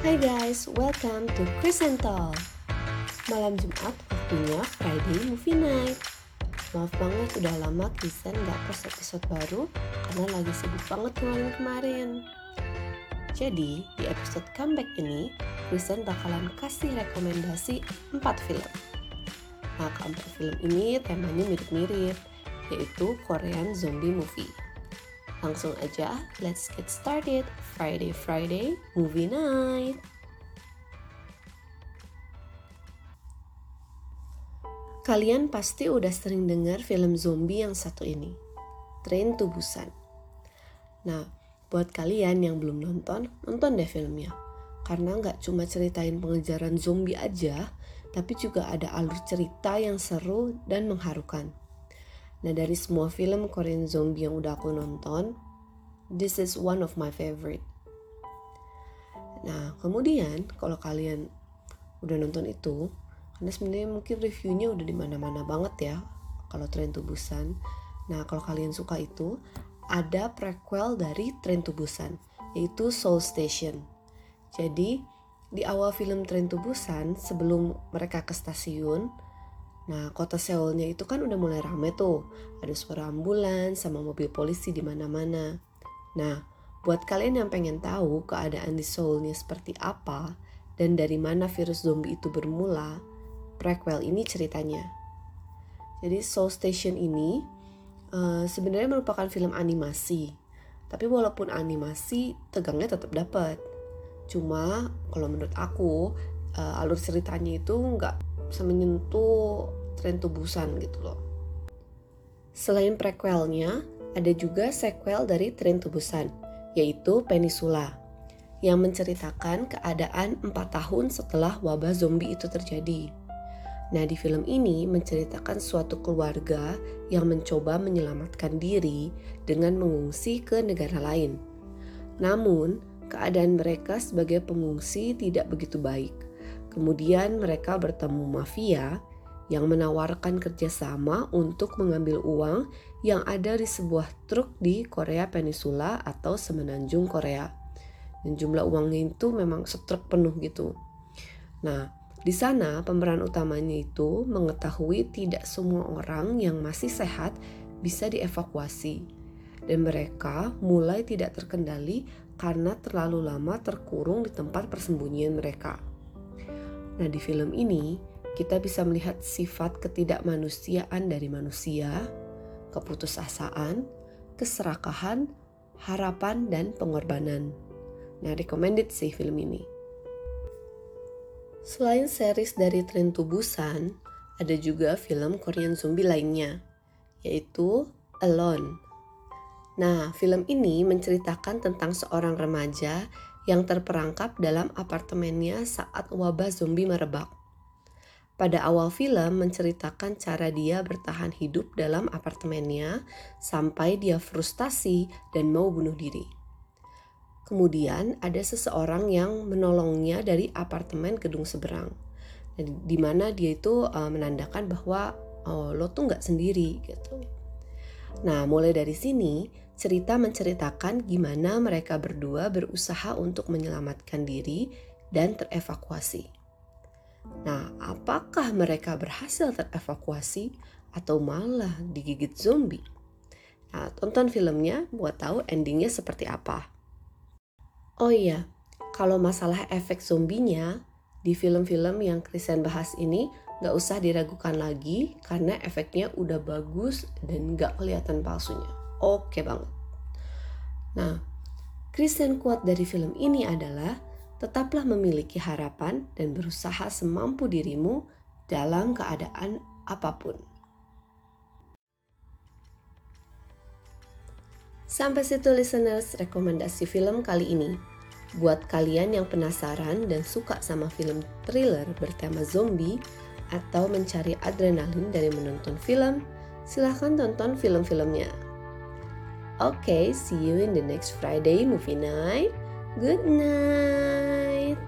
Hai guys, welcome to Crescental. Malam Jumat waktunya Friday Movie Night. Maaf banget udah lama Kristen gak post episode baru karena lagi sibuk banget kemarin-kemarin. Jadi di episode comeback ini, Kristen bakalan kasih rekomendasi 4 film. Nah keempat film ini temanya mirip-mirip, yaitu Korean Zombie Movie. Langsung aja, let's get started. Friday Friday Movie Night. Kalian pasti udah sering dengar film zombie yang satu ini, Train to Busan. Nah, buat kalian yang belum nonton, nonton deh filmnya. Karena nggak cuma ceritain pengejaran zombie aja, tapi juga ada alur cerita yang seru dan mengharukan. Nah dari semua film Korean zombie yang udah aku nonton, this is one of my favorite. Nah kemudian kalau kalian udah nonton itu, karena sebenarnya mungkin reviewnya udah di mana-mana banget ya kalau Train to Busan. Nah kalau kalian suka itu, ada prequel dari Train to Busan, yaitu Soul Station. Jadi di awal film Train to Busan sebelum mereka ke stasiun, Nah, kota Seoulnya itu kan udah mulai rame tuh. Ada suara ambulans sama mobil polisi di mana-mana. Nah, buat kalian yang pengen tahu keadaan di Seoulnya seperti apa dan dari mana virus zombie itu bermula, prequel ini ceritanya. Jadi Seoul Station ini uh, sebenarnya merupakan film animasi. Tapi walaupun animasi, tegangnya tetap dapat. Cuma kalau menurut aku, uh, alur ceritanya itu nggak menyentuh tren tubusan gitu loh. Selain prequelnya, ada juga sequel dari tren tubusan, yaitu Peninsula, yang menceritakan keadaan 4 tahun setelah wabah zombie itu terjadi. Nah, di film ini menceritakan suatu keluarga yang mencoba menyelamatkan diri dengan mengungsi ke negara lain. Namun, keadaan mereka sebagai pengungsi tidak begitu baik. Kemudian mereka bertemu mafia yang menawarkan kerjasama untuk mengambil uang yang ada di sebuah truk di Korea Peninsula atau semenanjung Korea. Dan jumlah uangnya itu memang setruk penuh gitu. Nah, di sana pemeran utamanya itu mengetahui tidak semua orang yang masih sehat bisa dievakuasi. Dan mereka mulai tidak terkendali karena terlalu lama terkurung di tempat persembunyian mereka. Nah, di film ini kita bisa melihat sifat ketidakmanusiaan dari manusia, keputusasaan, keserakahan, harapan, dan pengorbanan. Nah, recommended sih film ini. Selain series dari Tren Tubusan, ada juga film Korean zombie lainnya, yaitu Alone. Nah, film ini menceritakan tentang seorang remaja yang terperangkap dalam apartemennya saat wabah zombie merebak pada awal film menceritakan cara dia bertahan hidup dalam apartemennya sampai dia frustasi dan mau bunuh diri. Kemudian ada seseorang yang menolongnya dari apartemen gedung seberang, di mana dia itu uh, menandakan bahwa oh, lo tuh nggak sendiri gitu. Nah mulai dari sini cerita menceritakan gimana mereka berdua berusaha untuk menyelamatkan diri dan terevakuasi. Nah, apakah mereka berhasil terevakuasi atau malah digigit zombie? Nah, tonton filmnya buat tahu endingnya seperti apa. Oh iya, kalau masalah efek zombinya, di film-film yang Kristen bahas ini gak usah diragukan lagi karena efeknya udah bagus dan gak kelihatan palsunya. Oke banget. Nah, Kristen kuat dari film ini adalah tetaplah memiliki harapan dan berusaha semampu dirimu dalam keadaan apa pun. Sampai situ listeners rekomendasi film kali ini. Buat kalian yang penasaran dan suka sama film thriller bertema zombie atau mencari adrenalin dari menonton film, silahkan tonton film-filmnya. Oke, okay, see you in the next Friday movie night. Good night!